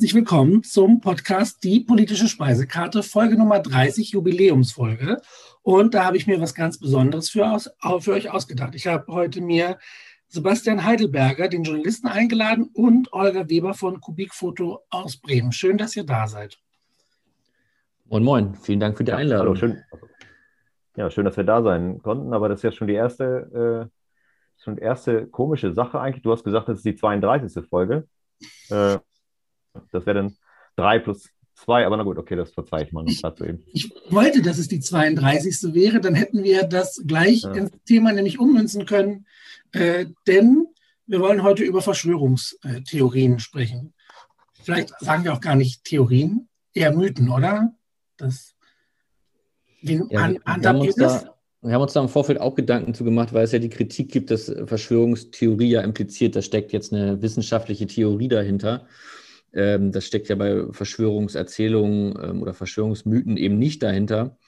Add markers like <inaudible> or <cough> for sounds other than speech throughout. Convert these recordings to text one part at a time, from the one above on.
Herzlich willkommen zum Podcast Die politische Speisekarte, Folge Nummer 30, Jubiläumsfolge. Und da habe ich mir was ganz Besonderes für, aus, für euch ausgedacht. Ich habe heute mir Sebastian Heidelberger, den Journalisten, eingeladen und Olga Weber von Kubikfoto aus Bremen. Schön, dass ihr da seid. Moin, moin. Vielen Dank für die Einladung. Hallo, schön. Ja, schön, dass wir da sein konnten, aber das ist ja schon die erste, äh, schon erste komische Sache eigentlich. Du hast gesagt, das ist die 32. Folge. Äh, das wäre dann 3 plus 2, aber na gut, okay, das verzeihe ich mal noch dazu eben. Ich wollte, dass es die 32. wäre, dann hätten wir das gleich ja. ins Thema nämlich ummünzen können, äh, denn wir wollen heute über Verschwörungstheorien sprechen. Vielleicht sagen wir auch gar nicht Theorien, eher Mythen, oder? Das, wie ja, an? Da, wir haben uns da im Vorfeld auch Gedanken zu gemacht, weil es ja die Kritik gibt, dass Verschwörungstheorie ja impliziert, da steckt jetzt eine wissenschaftliche Theorie dahinter. Ähm, das steckt ja bei Verschwörungserzählungen ähm, oder Verschwörungsmythen eben nicht dahinter.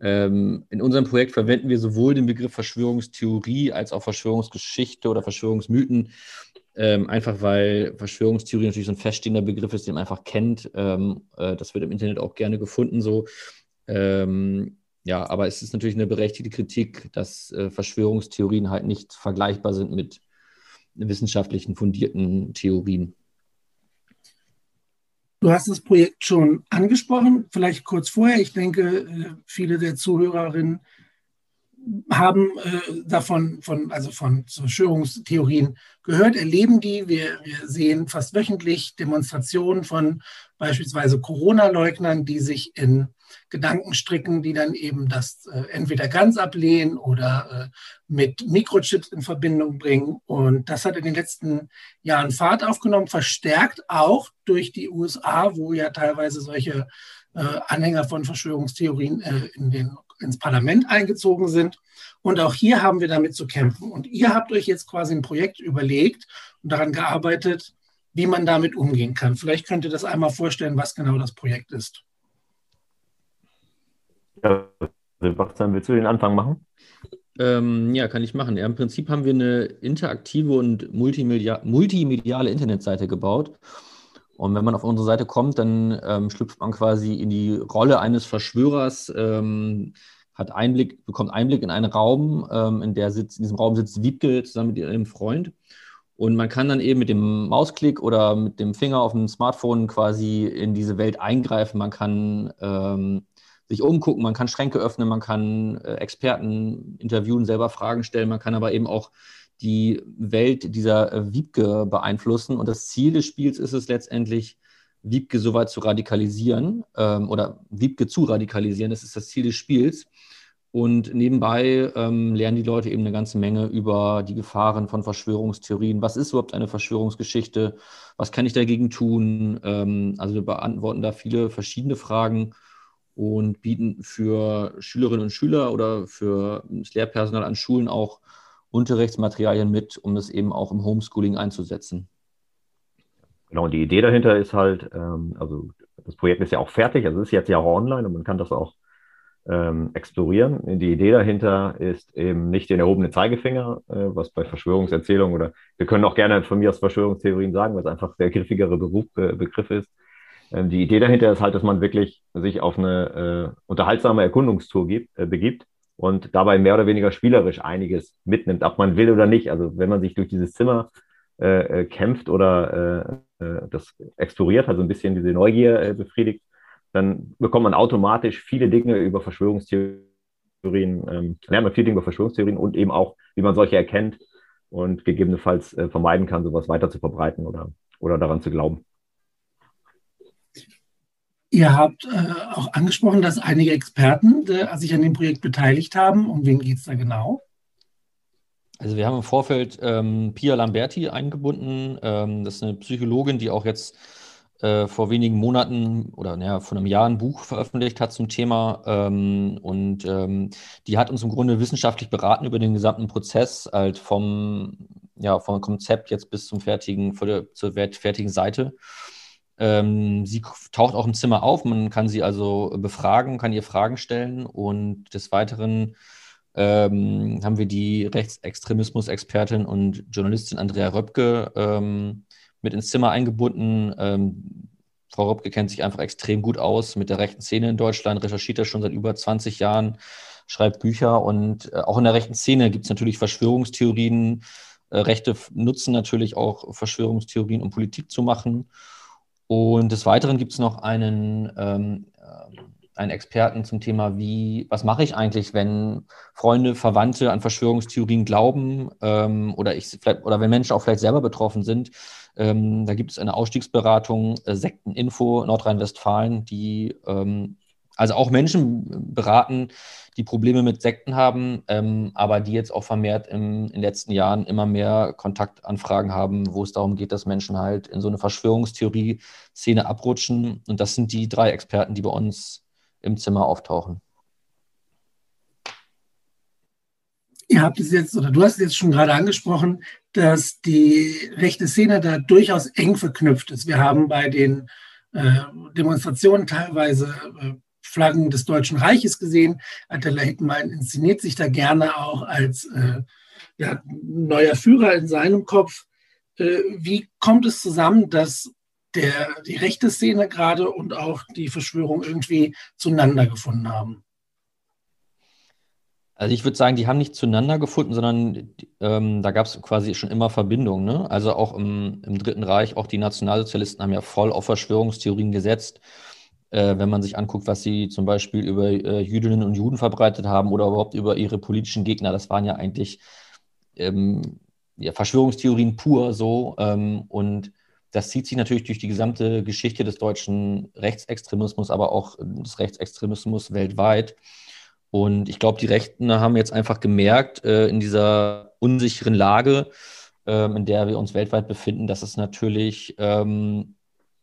Ähm, in unserem Projekt verwenden wir sowohl den Begriff Verschwörungstheorie als auch Verschwörungsgeschichte oder Verschwörungsmythen, einfach weil Verschwörungstheorie natürlich so ein feststehender Begriff ist, den man einfach kennt. Äh, das wird im Internet auch gerne gefunden so. Ja, aber es ist natürlich eine berechtigte Kritik, dass äh, Verschwörungstheorien halt nicht vergleichbar sind mit wissenschaftlichen fundierten Theorien. Du hast das Projekt schon angesprochen, vielleicht kurz vorher. Ich denke, äh, viele der Zuhörerinnen haben äh, davon, von, also von Verschwörungstheorien gehört, erleben die. Wir, wir sehen fast wöchentlich Demonstrationen von beispielsweise Corona-Leugnern, die sich in Gedanken stricken, die dann eben das äh, entweder ganz ablehnen oder äh, mit Mikrochips in Verbindung bringen. Und das hat in den letzten Jahren Fahrt aufgenommen, verstärkt auch durch die USA, wo ja teilweise solche äh, Anhänger von Verschwörungstheorien äh, in den, ins Parlament eingezogen sind. Und auch hier haben wir damit zu kämpfen. Und ihr habt euch jetzt quasi ein Projekt überlegt und daran gearbeitet, wie man damit umgehen kann. Vielleicht könnt ihr das einmal vorstellen, was genau das Projekt ist. Ja, Sebastian, willst du den Anfang machen? Ähm, ja, kann ich machen. Ja, Im Prinzip haben wir eine interaktive und multimedia multimediale Internetseite gebaut. Und wenn man auf unsere Seite kommt, dann ähm, schlüpft man quasi in die Rolle eines Verschwörers, ähm, hat Einblick, bekommt Einblick in einen Raum, ähm, in, der sitzt, in diesem Raum sitzt Wiebke zusammen mit ihrem Freund. Und man kann dann eben mit dem Mausklick oder mit dem Finger auf dem Smartphone quasi in diese Welt eingreifen. Man kann ähm, sich umgucken, man kann Schränke öffnen, man kann äh, Experten interviewen, selber Fragen stellen, man kann aber eben auch die Welt dieser äh, Wiebke beeinflussen. Und das Ziel des Spiels ist es letztendlich, Wiebke so weit zu radikalisieren ähm, oder Wiebke zu radikalisieren. Das ist das Ziel des Spiels. Und nebenbei ähm, lernen die Leute eben eine ganze Menge über die Gefahren von Verschwörungstheorien. Was ist überhaupt eine Verschwörungsgeschichte? Was kann ich dagegen tun? Ähm, also wir beantworten da viele verschiedene Fragen und bieten für Schülerinnen und Schüler oder für das Lehrpersonal an Schulen auch Unterrichtsmaterialien mit, um das eben auch im Homeschooling einzusetzen. Genau, und die Idee dahinter ist halt, ähm, also das Projekt ist ja auch fertig, also es ist jetzt ja auch online und man kann das auch ähm, explorieren. Die Idee dahinter ist eben nicht den erhobenen Zeigefinger, äh, was bei Verschwörungserzählungen oder wir können auch gerne von mir aus Verschwörungstheorien sagen, es einfach der griffigere Beruf, äh, Begriff ist, ähm, die Idee dahinter ist halt, dass man wirklich sich auf eine äh, unterhaltsame Erkundungstour gibt, äh, begibt und dabei mehr oder weniger spielerisch einiges mitnimmt, ob man will oder nicht. Also wenn man sich durch dieses Zimmer äh, äh kämpft oder äh, äh, das exploriert, also ein bisschen diese Neugier äh, befriedigt, dann bekommt man automatisch viele Dinge über Verschwörungstheorien, ähm, lernt man viele Dinge über Verschwörungstheorien und eben auch, wie man solche erkennt und gegebenenfalls äh, vermeiden kann, sowas weiter zu verbreiten oder, oder daran zu glauben. Ihr habt äh, auch angesprochen, dass einige Experten äh, sich an dem Projekt beteiligt haben. Um wen geht es da genau? Also wir haben im Vorfeld ähm, Pia Lamberti eingebunden. Ähm, das ist eine Psychologin, die auch jetzt äh, vor wenigen Monaten oder naja, vor einem Jahr ein Buch veröffentlicht hat zum Thema. Ähm, und ähm, die hat uns im Grunde wissenschaftlich beraten über den gesamten Prozess, halt vom, ja, vom Konzept jetzt bis zum fertigen, zur fertigen Seite. Ähm, sie taucht auch im Zimmer auf, man kann sie also befragen, kann ihr Fragen stellen und des Weiteren ähm, haben wir die Rechtsextremismus-Expertin und Journalistin Andrea Röpke ähm, mit ins Zimmer eingebunden. Ähm, Frau Robke kennt sich einfach extrem gut aus mit der rechten Szene in Deutschland, recherchiert das schon seit über 20 Jahren, schreibt Bücher und äh, auch in der rechten Szene gibt es natürlich Verschwörungstheorien. Äh, Rechte nutzen natürlich auch Verschwörungstheorien, um Politik zu machen. Und des Weiteren gibt es noch einen, ähm, äh, einen Experten zum Thema, wie, was mache ich eigentlich, wenn Freunde, Verwandte an Verschwörungstheorien glauben ähm, oder, ich, vielleicht, oder wenn Menschen auch vielleicht selber betroffen sind. Ähm, da gibt es eine Ausstiegsberatung, äh, Sekteninfo Nordrhein-Westfalen, die ähm, also auch Menschen beraten, die Probleme mit Sekten haben, ähm, aber die jetzt auch vermehrt im, in den letzten Jahren immer mehr Kontaktanfragen haben, wo es darum geht, dass Menschen halt in so eine Verschwörungstheorie-Szene abrutschen. Und das sind die drei Experten, die bei uns im Zimmer auftauchen. Ihr habt es jetzt, oder du hast es jetzt schon gerade angesprochen, dass die rechte Szene da durchaus eng verknüpft ist. Wir haben bei den äh, Demonstrationen teilweise äh, Flaggen des Deutschen Reiches gesehen. Attila Hickenmann inszeniert sich da gerne auch als äh, ja, neuer Führer in seinem Kopf. Äh, wie kommt es zusammen, dass der, die rechte Szene gerade und auch die Verschwörung irgendwie zueinander gefunden haben? Also ich würde sagen, die haben nicht zueinander gefunden, sondern ähm, da gab es quasi schon immer Verbindungen. Ne? Also auch im, im, Dritten Reich, auch die Nationalsozialisten haben ja voll auf Verschwörungstheorien gesetzt. Äh, wenn man sich anguckt, was sie zum Beispiel über äh, Jüdinnen und Juden verbreitet haben oder überhaupt über ihre politischen Gegner, das waren ja eigentlich ähm, ja, Verschwörungstheorien pur so. Ähm, und das zieht sich natürlich durch die gesamte Geschichte des deutschen Rechtsextremismus, aber auch des Rechtsextremismus weltweit. Und ich glaube, die Rechten haben jetzt einfach gemerkt, äh, in dieser unsicheren Lage, ähm, in der wir uns weltweit befinden, dass es natürlich, ähm,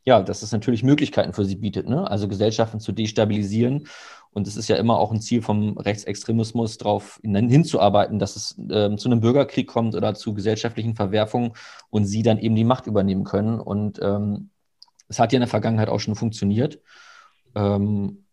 ja, dass es natürlich Möglichkeiten für sie bietet, ne? also Gesellschaften zu destabilisieren. Und es ist ja immer auch ein Ziel vom Rechtsextremismus, darauf hinzuarbeiten, dass es ähm, zu einem Bürgerkrieg kommt oder zu gesellschaftlichen Verwerfungen und sie dann eben die Macht übernehmen können. Und ähm, es hat ja in der Vergangenheit auch schon funktioniert. Ähm,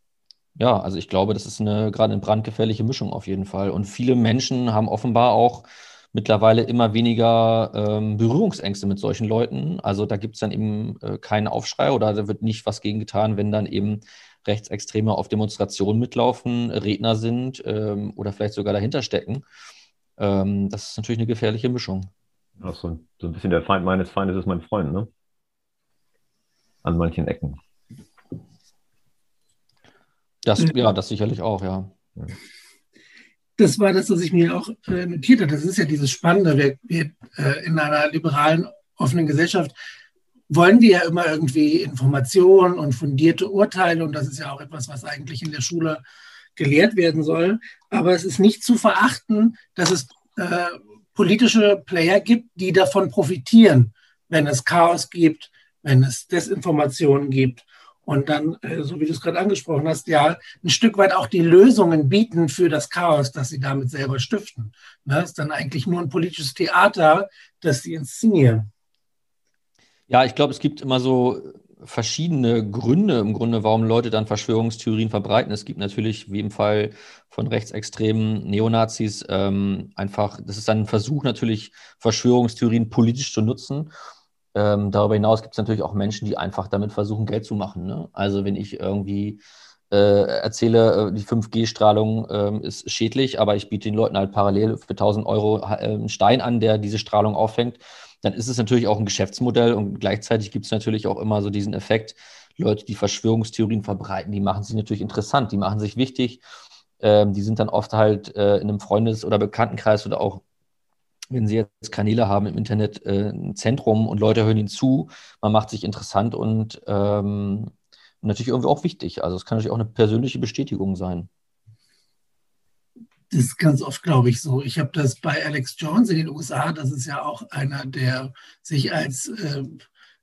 ja, also ich glaube, das ist eine gerade eine brandgefährliche Mischung auf jeden Fall. Und viele Menschen haben offenbar auch mittlerweile immer weniger ähm, Berührungsängste mit solchen Leuten. Also da gibt es dann eben äh, keinen Aufschrei oder da wird nicht was gegen getan, wenn dann eben Rechtsextreme auf Demonstrationen mitlaufen, Redner sind ähm, oder vielleicht sogar dahinter stecken. Ähm, das ist natürlich eine gefährliche Mischung. Ach so, so ein bisschen der Feind meines Feindes ist mein Freund, ne? An manchen Ecken. Das, ja, das sicherlich auch, ja. Das war das, was ich mir auch äh, notiert habe. Das ist ja dieses Spannende. Wir, wir äh, in einer liberalen, offenen Gesellschaft wollen wir ja immer irgendwie Informationen und fundierte Urteile. Und das ist ja auch etwas, was eigentlich in der Schule gelehrt werden soll. Aber es ist nicht zu verachten, dass es äh, politische Player gibt, die davon profitieren, wenn es Chaos gibt, wenn es Desinformationen gibt und dann, äh, so wie du es gerade angesprochen hast, ja, ein Stück weit auch die Lösungen bieten für das Chaos, das sie damit selber stiften. Das ne, ist dann eigentlich nur ein politisches Theater, das sie inszenieren. Ja, ich glaube, es gibt immer so verschiedene Gründe im Grunde, warum Leute dann Verschwörungstheorien verbreiten. Es gibt natürlich, wie im Fall von rechtsextremen Neonazis, ähm, einfach, das ist dann ein Versuch natürlich, Verschwörungstheorien politisch zu nutzen. Ähm, darüber hinaus gibt es natürlich auch Menschen, die einfach damit versuchen, Geld zu machen. Ne? Also wenn ich irgendwie äh, erzähle, äh, die 5G-Strahlung äh, ist schädlich, aber ich biete den Leuten halt parallel für 1000 Euro äh, einen Stein an, der diese Strahlung auffängt, dann ist es natürlich auch ein Geschäftsmodell und gleichzeitig gibt es natürlich auch immer so diesen Effekt, Leute, die Verschwörungstheorien verbreiten, die machen sich natürlich interessant, die machen sich wichtig, ähm, die sind dann oft halt äh, in einem Freundes- oder Bekanntenkreis oder auch wenn Sie jetzt Kanäle haben im Internet, äh, ein Zentrum und Leute hören Ihnen zu, man macht sich interessant und ähm, natürlich irgendwie auch wichtig. Also es kann natürlich auch eine persönliche Bestätigung sein. Das ist ganz oft, glaube ich, so. Ich habe das bei Alex Jones in den USA, das ist ja auch einer, der sich als äh,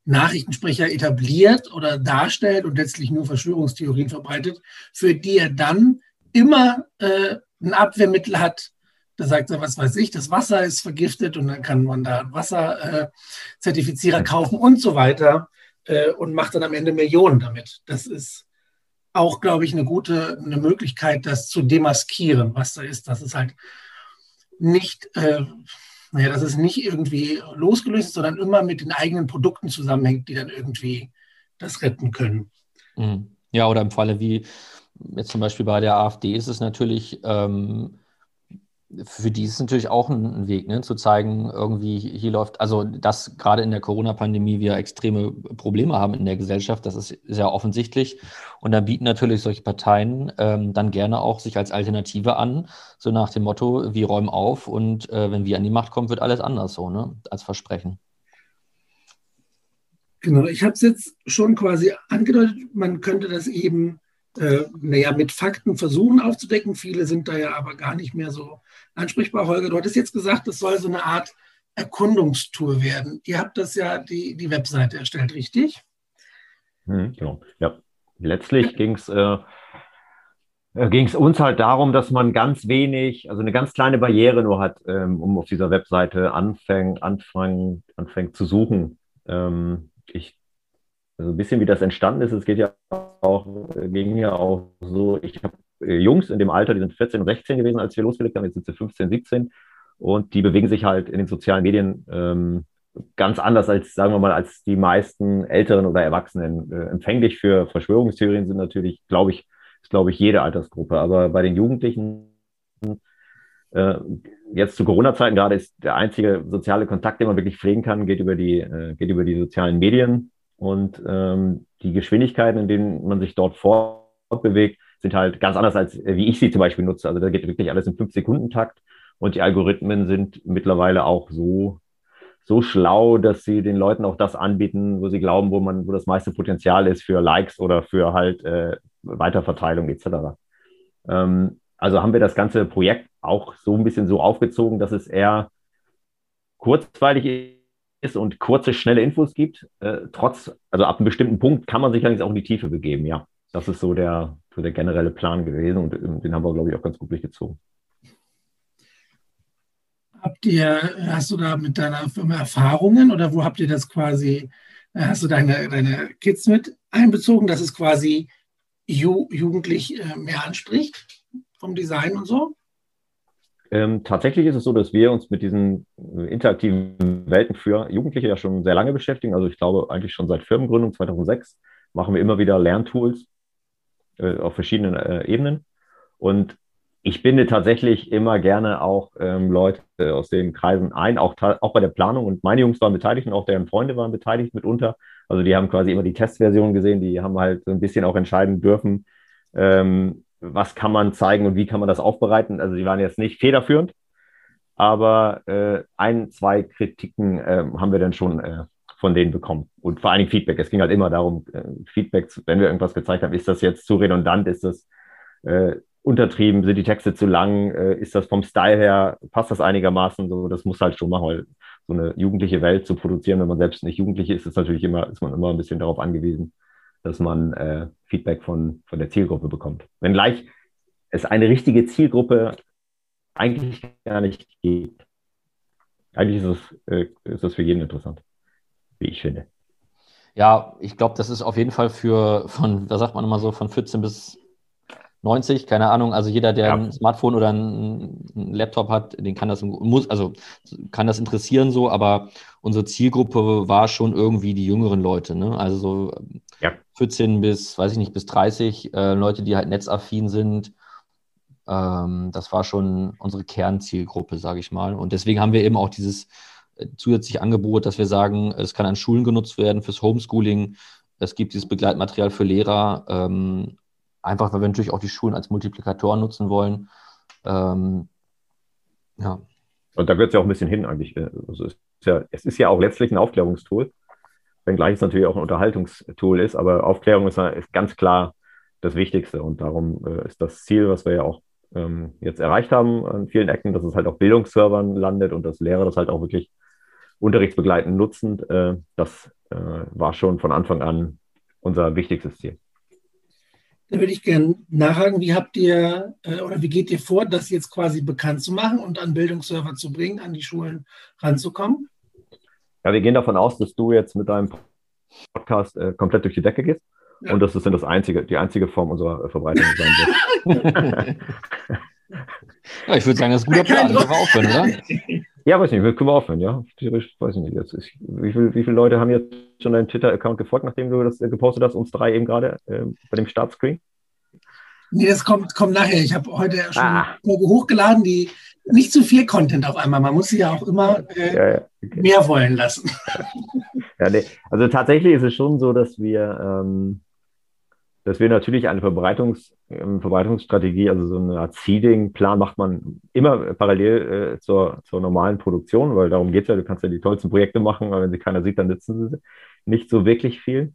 Nachrichtensprecher etabliert oder darstellt und letztlich nur Verschwörungstheorien verbreitet, für die er dann immer äh, ein Abwehrmittel hat, da sagt er, was weiß ich, das Wasser ist vergiftet und dann kann man da Wasserzertifizierer äh, kaufen und so weiter äh, und macht dann am Ende Millionen damit. Das ist auch, glaube ich, eine gute eine Möglichkeit, das zu demaskieren, was da ist. Das ist halt nicht, äh, naja, dass es nicht irgendwie losgelöst ist, sondern immer mit den eigenen Produkten zusammenhängt, die dann irgendwie das retten können. Mhm. Ja, oder im Falle wie jetzt zum Beispiel bei der AfD ist es natürlich ähm, für die ist es natürlich auch ein, Weg, ne, zu zeigen, irgendwie hier läuft, also dass gerade in der Corona-Pandemie wir extreme Probleme haben in der Gesellschaft, das ist sehr offensichtlich. Und da bieten natürlich solche Parteien ähm, dann gerne auch sich als Alternative an, so nach dem Motto, wir räumen auf und äh, wenn wir an die Macht kommen, wird alles anders so, ne, als Versprechen. Genau, ich habe es jetzt schon quasi angedeutet, man könnte das eben äh, naja, mit Fakten versuchen aufzudecken. Viele sind da ja aber gar nicht mehr so ansprechbar. Holger, du hattest jetzt gesagt, es soll so eine Art Erkundungstour werden. Ihr habt das ja die, die Webseite erstellt, richtig? Hm, genau, ja. Letztlich ging es äh, äh ging es uns halt darum, dass man ganz wenig, also eine ganz kleine Barriere nur hat, ähm, um auf dieser Webseite anfängt, anfangen, anfängt zu suchen. Ähm, ich also ein bisschen wie das entstanden ist, es geht ja auch, ging ja auch so, ich habe äh, Jungs in dem Alter, die sind 14 und 16 gewesen, als wir losgelegt haben, jetzt sind sie 15, 17 und die bewegen sich halt in den sozialen Medien ähm, ganz anders als, sagen wir mal, als die meisten Älteren oder Erwachsenen. Äh, empfänglich für Verschwörungstheorien sind natürlich, glaube ich, ist, glaube ich, jede Altersgruppe. Aber bei den Jugendlichen, äh, jetzt zu Corona-Zeiten gerade, ist der einzige soziale Kontakt, den man wirklich pflegen kann, geht über die, äh, geht über die sozialen Medien. Und ähm, die Geschwindigkeiten, in denen man sich dort fortbewegt, sind halt ganz anders als äh, wie ich sie zum Beispiel nutze. Also da geht wirklich alles im 5-Sekunden-Takt und die Algorithmen sind mittlerweile auch so, so schlau, dass sie den Leuten auch das anbieten, wo sie glauben, wo man, wo das meiste Potenzial ist für Likes oder für halt äh, Weiterverteilung etc. Ähm, also haben wir das ganze Projekt auch so ein bisschen so aufgezogen, dass es eher kurzweilig ist und kurze, schnelle Infos gibt. Äh, trotz, also ab einem bestimmten Punkt kann man sich allerdings auch in die Tiefe begeben, ja. Das ist so der, so der generelle Plan gewesen und ähm, den haben wir, glaube ich, auch ganz gut durchgezogen. Habt ihr, hast du da mit deiner Firma Erfahrungen oder wo habt ihr das quasi, äh, hast du deine, deine Kids mit einbezogen, dass es quasi ju jugendlich äh, mehr anspricht vom Design und so? Ähm, tatsächlich ist es so, dass wir uns mit diesen äh, interaktiven Welten für Jugendliche ja schon sehr lange beschäftigen. Also ich glaube eigentlich schon seit Firmengründung 2006 machen wir immer wieder Lerntools äh, auf verschiedenen äh, Ebenen. Und ich binde tatsächlich immer gerne auch ähm, Leute aus den Kreisen ein, auch, auch bei der Planung. Und meine Jungs waren beteiligt und auch deren Freunde waren beteiligt mitunter. Also die haben quasi immer die Testversion gesehen, die haben halt so ein bisschen auch entscheiden dürfen, ähm, was kann man zeigen und wie kann man das aufbereiten. Also die waren jetzt nicht federführend, aber äh, ein, zwei Kritiken äh, haben wir dann schon äh, von denen bekommen. Und vor allen Dingen Feedback. Es ging halt immer darum, äh, Feedback, wenn wir irgendwas gezeigt haben, ist das jetzt zu redundant, ist das äh, untertrieben, sind die Texte zu lang, äh, ist das vom Style her, passt das einigermaßen so, das muss halt schon machen, so eine jugendliche Welt zu produzieren, wenn man selbst nicht jugendlich ist, ist natürlich immer, ist man immer ein bisschen darauf angewiesen, dass man äh, Feedback von, von der Zielgruppe bekommt. Wenngleich es eine richtige Zielgruppe eigentlich gar nicht gibt. Eigentlich ist es, äh, ist es für jeden interessant, wie ich finde. Ja, ich glaube, das ist auf jeden Fall für von, was sagt man immer so, von 14 bis 90, keine Ahnung. Also jeder, der ja. ein Smartphone oder ein, ein, Laptop hat, den kann das muss, also kann das interessieren so, aber unsere Zielgruppe war schon irgendwie die jüngeren Leute, ne? Also so. 14 bis, weiß ich nicht, bis 30 äh, Leute, die halt netzaffin sind. Ähm, das war schon unsere Kernzielgruppe, sage ich mal. Und deswegen haben wir eben auch dieses äh, zusätzliche Angebot, dass wir sagen, es kann an Schulen genutzt werden fürs Homeschooling. Es gibt dieses Begleitmaterial für Lehrer. Ähm, Einfach, weil wir natürlich auch die Schulen als Multiplikatoren nutzen wollen. Ähm, ja. Und da gehört es ja auch ein bisschen hin eigentlich. Äh, also es, ist ja, es ist ja auch letztlich ein Aufklärungstool, wenngleich es natürlich auch ein Unterhaltungstool ist, aber Aufklärung ist, ist ganz klar das Wichtigste. Und darum äh, ist das Ziel, was wir ja auch ähm, jetzt erreicht haben an vielen Ecken, dass es halt auf Bildungsservern landet und dass Lehrer das halt auch wirklich unterrichtsbegleitend nutzen. Äh, das äh, war schon von Anfang an unser wichtigstes Ziel. Da würde ich gerne nachhaken, wie habt ihr äh, oder wie geht ihr vor, das jetzt quasi bekannt zu machen und an Bildungsserver zu bringen, an die Schulen ranzukommen? Ja, wir gehen davon aus, dass du jetzt mit deinem Podcast äh, komplett durch die Decke gehst ja. und dass das das einzige, die einzige Form unserer äh, Verbreitung sein wird. ja, ich würde sagen, das ist ein guter Plan. Einfach aufhören, oder? Ja, weiß nicht, können wir aufhören, ja? Theoretisch, weiß ich nicht. Jetzt ist, wie, viel, wie viele Leute haben jetzt schon deinen Twitter-Account gefolgt, nachdem du das äh, gepostet hast, uns drei eben gerade äh, bei dem Startscreen? Nee, das kommt, kommt nachher. Ich habe heute schon ah. hochgeladen, die nicht zu viel Content auf einmal. Man muss sich ja auch immer äh, ja, ja. Okay. mehr wollen lassen. Ja, nee. Also tatsächlich ist es schon so, dass wir, ähm, dass wir natürlich eine Verbreitungs, ähm, Verbreitungsstrategie, also so eine Art Seeding-Plan macht man immer parallel äh, zur, zur normalen Produktion, weil darum geht es ja, du kannst ja die tollsten Projekte machen, aber wenn sie keiner sieht, dann nützen sie nicht so wirklich viel.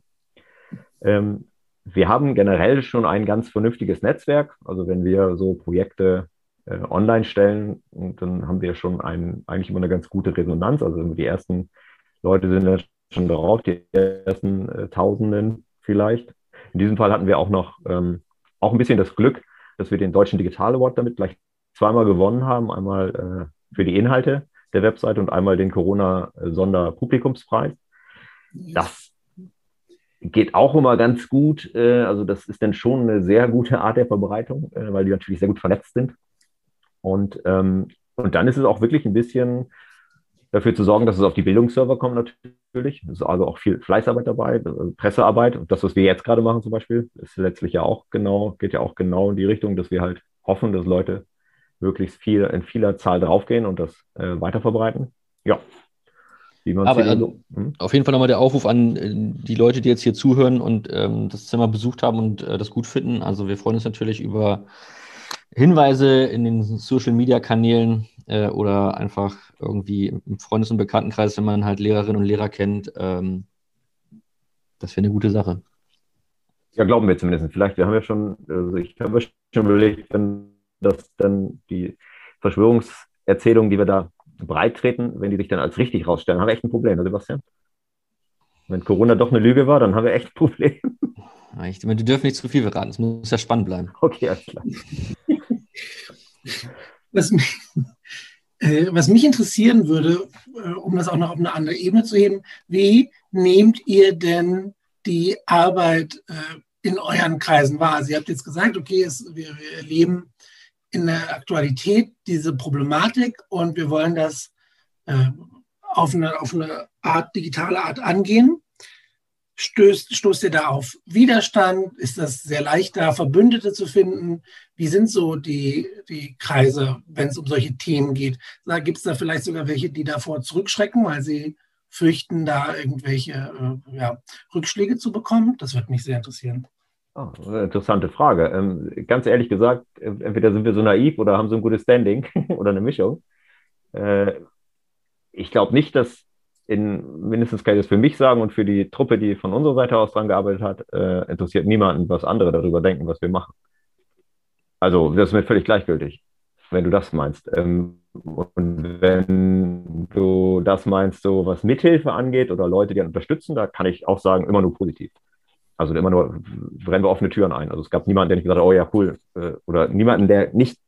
Ähm, wir haben generell schon ein ganz vernünftiges Netzwerk. Also wenn wir so Projekte äh, online stellen, dann haben wir schon ein, eigentlich immer eine ganz gute Resonanz. Also die ersten Leute sind ja schon drauf, die ersten äh, Tausenden vielleicht. In diesem Fall hatten wir auch noch ähm, auch ein bisschen das Glück, dass wir den Deutschen Digital Award damit gleich zweimal gewonnen haben. Einmal äh, für die Inhalte der Webseite und einmal den Corona-Sonderpublikumspreis. Das geht auch immer ganz gut. Äh, also das ist dann schon eine sehr gute Art der Verbreitung, äh, weil die natürlich sehr gut vernetzt sind. Und, ähm, und dann ist es auch wirklich ein bisschen dafür zu sorgen, dass es auf die Bildungsserver kommt natürlich. Es ist also auch viel Fleißarbeit dabei, also Pressearbeit. Und das, was wir jetzt gerade machen zum Beispiel, ist letztlich ja auch genau, geht ja auch genau in die Richtung, dass wir halt hoffen, dass Leute möglichst viel in vieler Zahl draufgehen und das äh, weiterverbreiten. Ja, aber also, hm? auf jeden Fall nochmal der Aufruf an äh, die Leute, die jetzt hier zuhören und ähm, das Zimmer besucht haben und äh, das gut finden. Also wir freuen uns natürlich über Hinweise in den Social-Media-Kanälen äh, oder einfach irgendwie im Freundes- und Bekanntenkreis, wenn man halt Lehrerinnen und Lehrer kennt. Ähm, das wäre eine gute Sache. Ja, glauben wir zumindest. Vielleicht, wir haben ja schon, also ich habe schon überlegt, wenn das dann die Verschwörungserzählung, die wir da breit treten, wenn die sich dann als richtig rausstellen, haben wir echt ein Problem, oder Sebastian? Wenn Corona doch eine Lüge war, dann haben wir echt ein Problem. <laughs> Ich, du dürfen nicht zu viel verraten, es muss ja spannend bleiben. Okay, alles klar. Was, mich, äh, was mich interessieren würde, äh, um das auch noch auf eine andere Ebene zu heben, wie nehmt ihr denn die Arbeit äh, in euren Kreisen wahr? Sie habt jetzt gesagt, okay, es, wir, wir erleben in der Aktualität diese Problematik und wir wollen das äh, auf, eine, auf eine Art, digitale Art angehen. Stößt, stoßt ihr da auf Widerstand? Ist das sehr leicht, da Verbündete zu finden? Wie sind so die, die Kreise, wenn es um solche Themen geht? Gibt es da vielleicht sogar welche, die davor zurückschrecken, weil sie fürchten, da irgendwelche äh, ja, Rückschläge zu bekommen? Das würde mich sehr interessieren. Oh, interessante Frage. Ähm, ganz ehrlich gesagt, entweder sind wir so naiv oder haben so ein gutes Standing <laughs> oder eine Mischung. Äh, ich glaube nicht, dass in mindestens kann ich das für mich sagen und für die Truppe, die von unserer Seite aus dran gearbeitet hat, äh, interessiert niemanden, was andere darüber denken, was wir machen. Also, das ist mir völlig gleichgültig, wenn du das meinst. Ähm, und wenn du das meinst, so was Mithilfe angeht oder Leute, die unterstützen, da kann ich auch sagen, immer nur positiv. Also immer nur rennen wir offene Türen ein. Also es gab niemanden, der nicht gesagt hat, oh ja, cool. Äh, oder niemanden, der nicht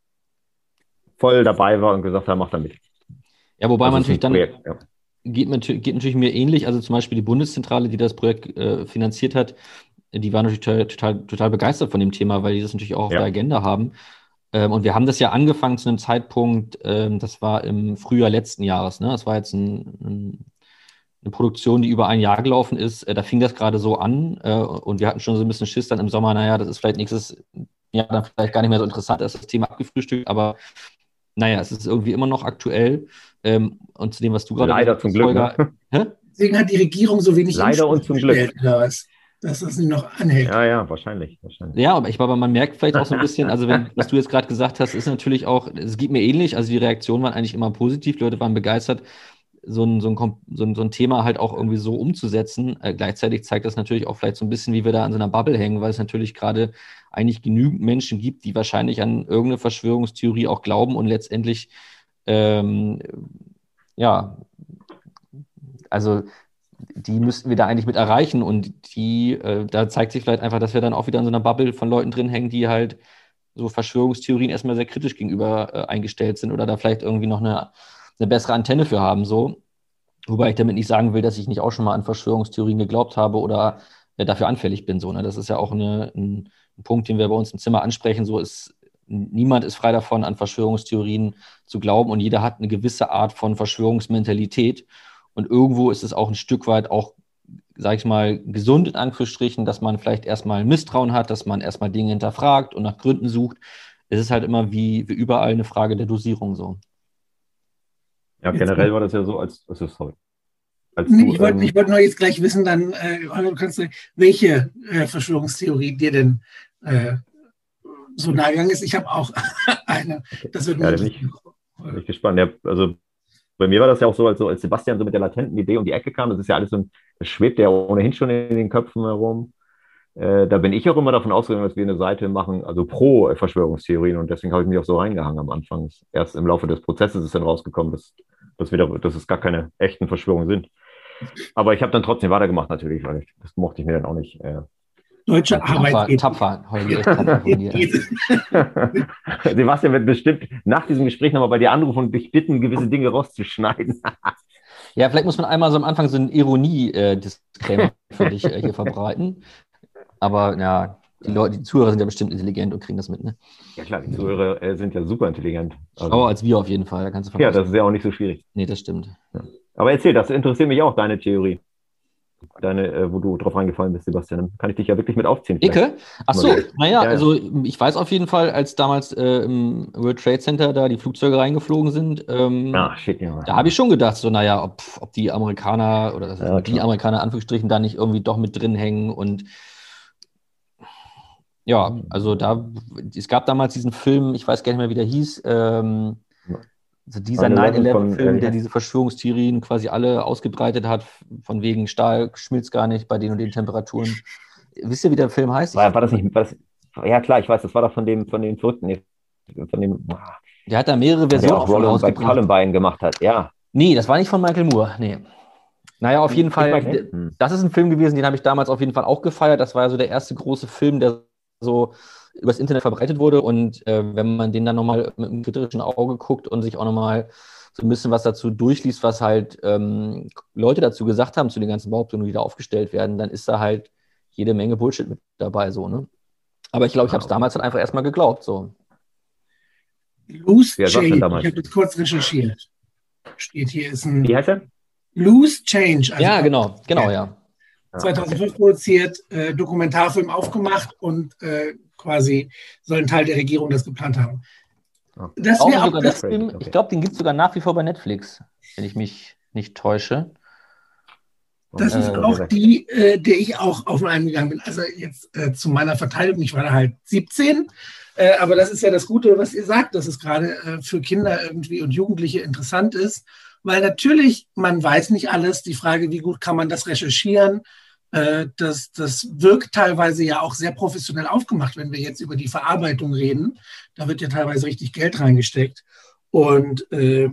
voll dabei war und gesagt hat, mach da mit. Ja, wobei man natürlich dann Projekt, ja. Geht, geht, natürlich mir ähnlich. Also zum Beispiel die Bundeszentrale, die das Projekt äh, finanziert hat, die war natürlich total, total, total, begeistert von dem Thema, weil die das natürlich auch auf ja. der Agenda haben. Ähm, und wir haben das ja angefangen zu einem Zeitpunkt, ähm, das war im Frühjahr letzten Jahres. Ne? Das war jetzt ein, ein eine Produktion, die über ein Jahr gelaufen ist, äh, da fing das gerade so an äh, und wir hatten schon so ein bisschen Schiss dann im Sommer, naja, das ist vielleicht nächstes Jahr dann vielleicht gar nicht mehr so interessant, ist das Thema abgefrühstückt, aber naja, es ist irgendwie immer noch aktuell. Ähm, und zu dem, was du gerade Leider zum Glück. ne? <laughs> Deswegen hat die Regierung so wenig Leider und zum Glück. Oder was? dass das nicht noch anhält. Ja, ja, wahrscheinlich, wahrscheinlich. Ja, aber ich glaube, man merkt vielleicht auch so ein bisschen, also wenn, was du jetzt gerade gesagt hast, ist natürlich auch, es geht mir ähnlich, also die Reaktionen waren eigentlich immer positiv, die Leute waren begeistert, so ein, so, ein, so, ein, so ein Thema halt auch irgendwie so umzusetzen. Äh, gleichzeitig zeigt das natürlich auch vielleicht so ein bisschen, wie wir da an so einer Bubble hängen, weil es natürlich gerade eigentlich genügend Menschen gibt, die wahrscheinlich an irgendeine Verschwörungstheorie auch glauben und letztendlich, ähm, ja, also die müssten wir da eigentlich mit erreichen und die, äh, da zeigt sich vielleicht einfach, dass wir dann auch wieder in so einer Bubble von Leuten drin hängen, die halt so Verschwörungstheorien erstmal sehr kritisch gegenüber äh, eingestellt sind oder da vielleicht irgendwie noch eine eine bessere Antenne für haben, so. Wobei ich damit nicht sagen will, dass ich nicht auch schon mal an Verschwörungstheorien geglaubt habe oder dafür anfällig bin. So, ne? Das ist ja auch eine, ein, ein, Punkt, den wir bei uns im Zimmer ansprechen. So ist, niemand ist frei davon, an Verschwörungstheorien zu glauben und jeder hat eine gewisse Art von Verschwörungsmentalität. Und irgendwo ist es auch ein Stück weit auch, sag ich mal, gesund in Anführungsstrichen, dass man vielleicht erstmal Misstrauen hat, dass man erstmal Dinge hinterfragt und nach Gründen sucht. Es ist halt immer wie, wie überall eine Frage der Dosierung so. Ja, generell war das ja so, als, als sorry. Nee, du, ich wollte ähm, wollt nur jetzt gleich wissen, dann, äh, kannst du, welche äh, Verschwörungstheorie dir denn äh, so nah gegangen ist. Ich habe auch <laughs> eine. Das wird ja, bin ich, bin ich gespannt. Ja, also bei mir war das ja auch so, als, als Sebastian so mit der latenten Idee um die Ecke kam, das ist ja alles so, das schwebt ja ohnehin schon in den Köpfen herum. Äh, da bin ich auch immer davon ausgegangen, dass wir eine Seite machen, also pro Verschwörungstheorien und deswegen habe ich mich auch so reingehangen am Anfang. Erst im Laufe des Prozesses ist dann rausgekommen, dass, dass, wir da, dass es gar keine echten Verschwörungen sind. Aber ich habe dann trotzdem weitergemacht natürlich, weil ich, das mochte ich mir dann auch nicht. Äh, Deutsche Arbeit. Tapfer, tapfer. <laughs> <laughs> Sebastian wird bestimmt nach diesem Gespräch nochmal bei dir anrufen und dich bitten, gewisse Dinge rauszuschneiden. <laughs> ja, vielleicht muss man einmal so am Anfang so eine Ironie-Disclaimer äh, für dich äh, hier verbreiten. Aber ja, die, Leute, die Zuhörer sind ja bestimmt intelligent und kriegen das mit, ne? Ja klar, die Zuhörer äh, sind ja super intelligent. Also, Schlauer als wir auf jeden Fall. Da kannst du ja, das ist ja auch nicht so schwierig. Nee, das stimmt. Ja. Aber erzähl, das interessiert mich auch, deine Theorie deine, äh, wo du drauf reingefallen bist, Sebastian. Kann ich dich ja wirklich mit aufziehen. Icke? Ach so, naja, ja, also ich weiß auf jeden Fall, als damals äh, im World Trade Center da die Flugzeuge reingeflogen sind, ähm, Ach, shit, ja. da habe ich schon gedacht, so, naja, ob, ob die Amerikaner oder ja, die Amerikaner Anführungsstrichen da nicht irgendwie doch mit drin hängen und ja, also da, es gab damals diesen Film, ich weiß gar nicht mehr, wie der hieß, ähm, also dieser 9-11-Film, der diese Verschwörungstheorien quasi alle ausgebreitet hat, von wegen Stahl schmilzt gar nicht bei den und den Temperaturen. Wisst ihr, wie der Film heißt? War, war das nicht, war das, ja klar, ich weiß, das war doch von dem, von den Verrückten, von dem, der hat da mehrere Versionen der auch Roland bei Columbine gemacht hat, ja. Nee, das war nicht von Michael Moore, nee. Naja, auf jeden Fall, hm. das ist ein Film gewesen, den habe ich damals auf jeden Fall auch gefeiert. Das war ja so der erste große Film, der so übers Internet verbreitet wurde. Und äh, wenn man den dann nochmal mit einem kritischen Auge guckt und sich auch nochmal so ein bisschen was dazu durchliest, was halt ähm, Leute dazu gesagt haben, zu den ganzen Behauptungen, die da aufgestellt werden, dann ist da halt jede Menge Bullshit mit dabei, so, ne? Aber ich glaube, ich habe es damals halt einfach erstmal geglaubt, so. Loose Change, ich habe das kurz recherchiert. Steht hier, ist ein. Wie heißt er? Loose Change. Also ja, genau, genau, ja. 2005 produziert, äh, Dokumentarfilm aufgemacht und äh, quasi soll ein Teil der Regierung das geplant haben. Das auch auch das Film, okay. Ich glaube, den gibt es sogar nach wie vor bei Netflix, wenn ich mich nicht täusche. Das ist äh, auch die, äh, der ich auch auf einen gegangen bin. Also jetzt äh, zu meiner Verteidigung, ich war da halt 17, äh, aber das ist ja das Gute, was ihr sagt, dass es gerade äh, für Kinder irgendwie und Jugendliche interessant ist, weil natürlich, man weiß nicht alles. Die Frage, wie gut kann man das recherchieren, äh, das, das wirkt teilweise ja auch sehr professionell aufgemacht, wenn wir jetzt über die Verarbeitung reden. Da wird ja teilweise richtig Geld reingesteckt. Und äh,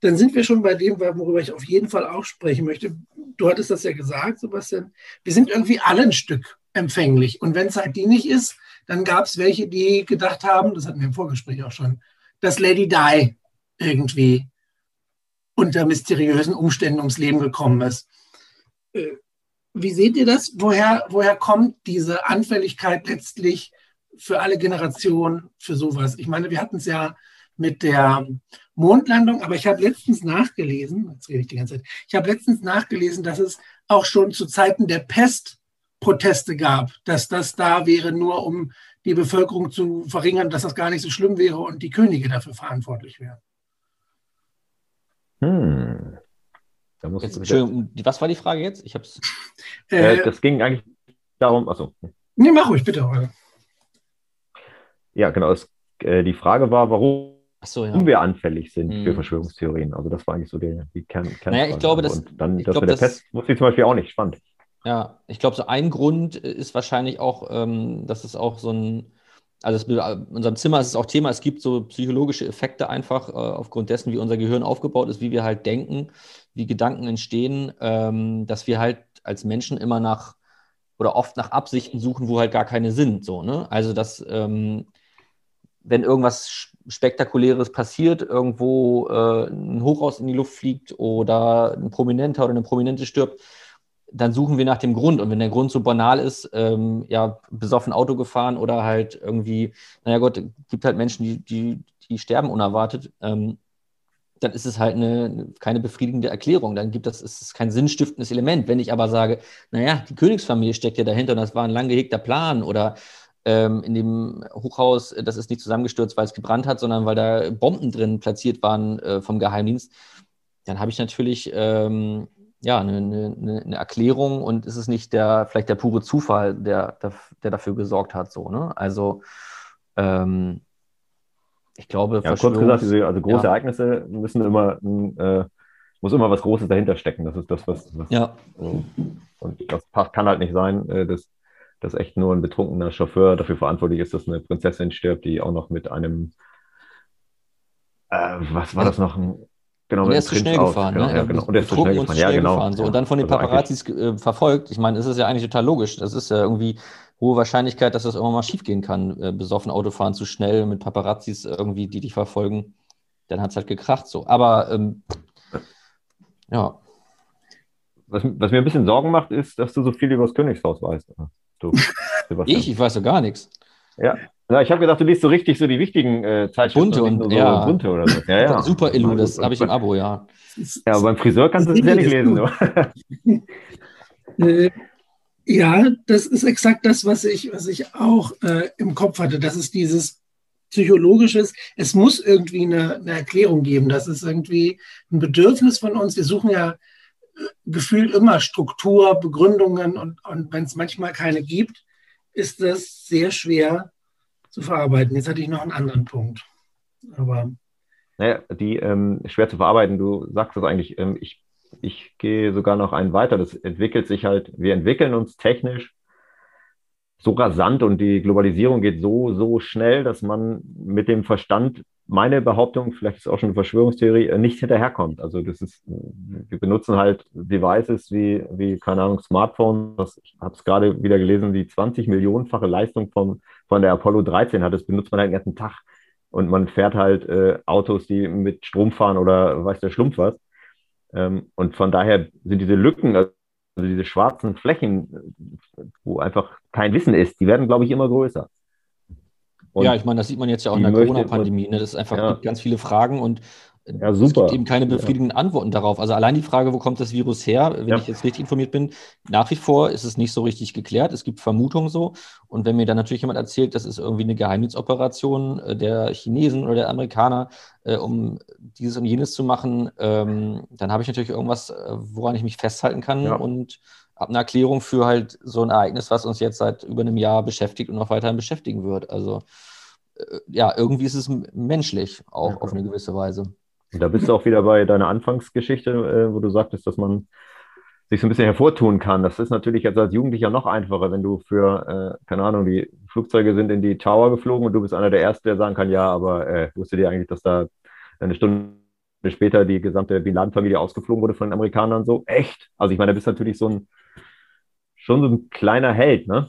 dann sind wir schon bei dem, worüber ich auf jeden Fall auch sprechen möchte. Du hattest das ja gesagt, Sebastian. Wir sind irgendwie alle ein Stück empfänglich. Und wenn es halt die nicht ist, dann gab es welche, die gedacht haben, das hatten wir im Vorgespräch auch schon, dass Lady Di irgendwie unter mysteriösen Umständen ums Leben gekommen ist. Wie seht ihr das? Woher, woher kommt diese Anfälligkeit letztlich für alle Generationen für sowas? Ich meine, wir hatten es ja mit der Mondlandung, aber ich habe letztens nachgelesen, jetzt rede ich die ganze Zeit, ich habe letztens nachgelesen, dass es auch schon zu Zeiten der Pest Proteste gab, dass das da wäre, nur um die Bevölkerung zu verringern, dass das gar nicht so schlimm wäre und die Könige dafür verantwortlich wären. Hm. Jetzt, Entschuldigung, was war die Frage jetzt? Ich hab's. Äh, äh, das ging eigentlich darum, achso. Nee, mach ruhig, bitte. Holger. Ja, genau. Es, äh, die Frage war, warum so, ja. wir anfällig sind hm. für Verschwörungstheorien. Also das war eigentlich so die, die Kern, Kern Naja, ich glaube, das, Und dann das glaub, mit der das, Pest wusste ich zum Beispiel auch nicht. Spannend. Ja, ich glaube, so ein Grund ist wahrscheinlich auch, ähm, dass es auch so ein also in unserem Zimmer ist es auch Thema, es gibt so psychologische Effekte einfach äh, aufgrund dessen, wie unser Gehirn aufgebaut ist, wie wir halt denken, wie Gedanken entstehen, ähm, dass wir halt als Menschen immer nach oder oft nach Absichten suchen, wo halt gar keine sind. So, ne? Also dass ähm, wenn irgendwas Spektakuläres passiert, irgendwo äh, ein Hochhaus in die Luft fliegt oder ein Prominenter oder eine Prominente stirbt, dann suchen wir nach dem Grund. Und wenn der Grund so banal ist, ähm, ja, besoffen Auto gefahren oder halt irgendwie, naja Gott, gibt halt Menschen, die, die, die sterben unerwartet, ähm, dann ist es halt eine, keine befriedigende Erklärung. Dann gibt das, ist es kein sinnstiftendes Element. Wenn ich aber sage, naja, die Königsfamilie steckt ja dahinter und das war ein lang gehegter Plan oder ähm, in dem Hochhaus, das ist nicht zusammengestürzt, weil es gebrannt hat, sondern weil da Bomben drin platziert waren äh, vom Geheimdienst, dann habe ich natürlich ähm, ja, eine, eine, eine, Erklärung und ist es nicht der, vielleicht der pure Zufall, der, der, der dafür gesorgt hat. So, ne? Also ähm, ich glaube, ja, kurz gesagt, diese, also große ja. Ereignisse müssen immer, äh, muss immer was Großes dahinter stecken. Das ist das, was. was ja. Äh, und das kann halt nicht sein, äh, dass, dass echt nur ein betrunkener Chauffeur dafür verantwortlich ist, dass eine Prinzessin stirbt, die auch noch mit einem, äh, was war das noch, ein Genau, und er ist zu schnell gefahren. Genau, ne? ja, genau. Und er ist zu schnell gefahren. Ja, genau. Gefahren, so. Und dann von den also Paparazzis äh, verfolgt. Ich meine, das ist ja eigentlich total logisch. Das ist ja irgendwie hohe Wahrscheinlichkeit, dass das irgendwann mal schief gehen kann. Äh, besoffen Autofahren zu schnell mit Paparazzis irgendwie, die dich verfolgen. Dann hat es halt gekracht so. Aber ähm, ja. Was, was, mir ein bisschen Sorgen macht, ist, dass du so viel über das Königshaus weißt. Du, <laughs> ich? Ich weiß ja gar nichts. Ja, ja, ich habe gedacht, du liest so richtig so die wichtigen äh, Zeitschriften. Bunte und, so ja. bunte oder so. Ja, ja. <laughs> Super Illu, das habe ich im Abo, ja. Ja, aber beim Friseur kannst du das ja nicht <laughs> lesen. äh, ja, das ist exakt das, was ich, was ich auch äh, im Kopf hatte. Das ist dieses psychologisches, es muss irgendwie eine, eine, Erklärung geben. Das ist irgendwie ein Bedürfnis von uns. Wir suchen ja äh, gefühlt immer Struktur, Begründungen und, und wenn es manchmal keine gibt, ist das sehr schwer zu verarbeiten. Jetzt hatte ich noch einen anderen Punkt. Aber. Naja, die ähm, schwer zu verarbeiten, du sagst das eigentlich, ähm, ich, ich gehe sogar noch einen weiter. Das entwickelt sich halt, wir entwickeln uns technisch so rasant und die Globalisierung geht so, so schnell, dass man mit dem Verstand, meine Behauptung, vielleicht ist auch schon eine Verschwörungstheorie, äh, nicht hinterherkommt. Also das ist, wir benutzen halt Devices wie, wie keine Ahnung, Smartphones. Ich habe es gerade wieder gelesen, die 20 Millionenfache Leistung vom, von der Apollo 13 hat. Das benutzt man halt den ganzen Tag. Und man fährt halt äh, Autos, die mit Strom fahren oder weiß der Schlumpf was. Ähm, und von daher sind diese Lücken, also diese schwarzen Flächen, wo einfach kein Wissen ist, die werden, glaube ich, immer größer. Und ja, ich meine, das sieht man jetzt ja auch in der Corona-Pandemie. Ne? Das ist einfach ja. ganz viele Fragen und ja, super. Es gibt eben keine befriedigenden ja. Antworten darauf. Also allein die Frage, wo kommt das Virus her, wenn ja. ich jetzt richtig informiert bin, nach wie vor ist es nicht so richtig geklärt. Es gibt Vermutungen so. Und wenn mir dann natürlich jemand erzählt, das ist irgendwie eine Geheimdienstoperation äh, der Chinesen oder der Amerikaner, äh, um dieses und jenes zu machen, ähm, dann habe ich natürlich irgendwas, äh, woran ich mich festhalten kann ja. und habe eine Erklärung für halt so ein Ereignis, was uns jetzt seit über einem Jahr beschäftigt und noch weiterhin beschäftigen wird. Also ja, irgendwie ist es menschlich auch auf eine gewisse Weise. Da bist du auch wieder bei deiner Anfangsgeschichte, äh, wo du sagtest, dass man sich so ein bisschen hervortun kann. Das ist natürlich jetzt als Jugendlicher noch einfacher, wenn du für, äh, keine Ahnung, die Flugzeuge sind in die Tower geflogen und du bist einer der Ersten, der sagen kann, ja, aber äh, wusstet ihr eigentlich, dass da eine Stunde später die gesamte Bin Laden-Familie ausgeflogen wurde von den Amerikanern so? Echt? Also ich meine, da bist du natürlich so ein, schon so ein kleiner Held, ne?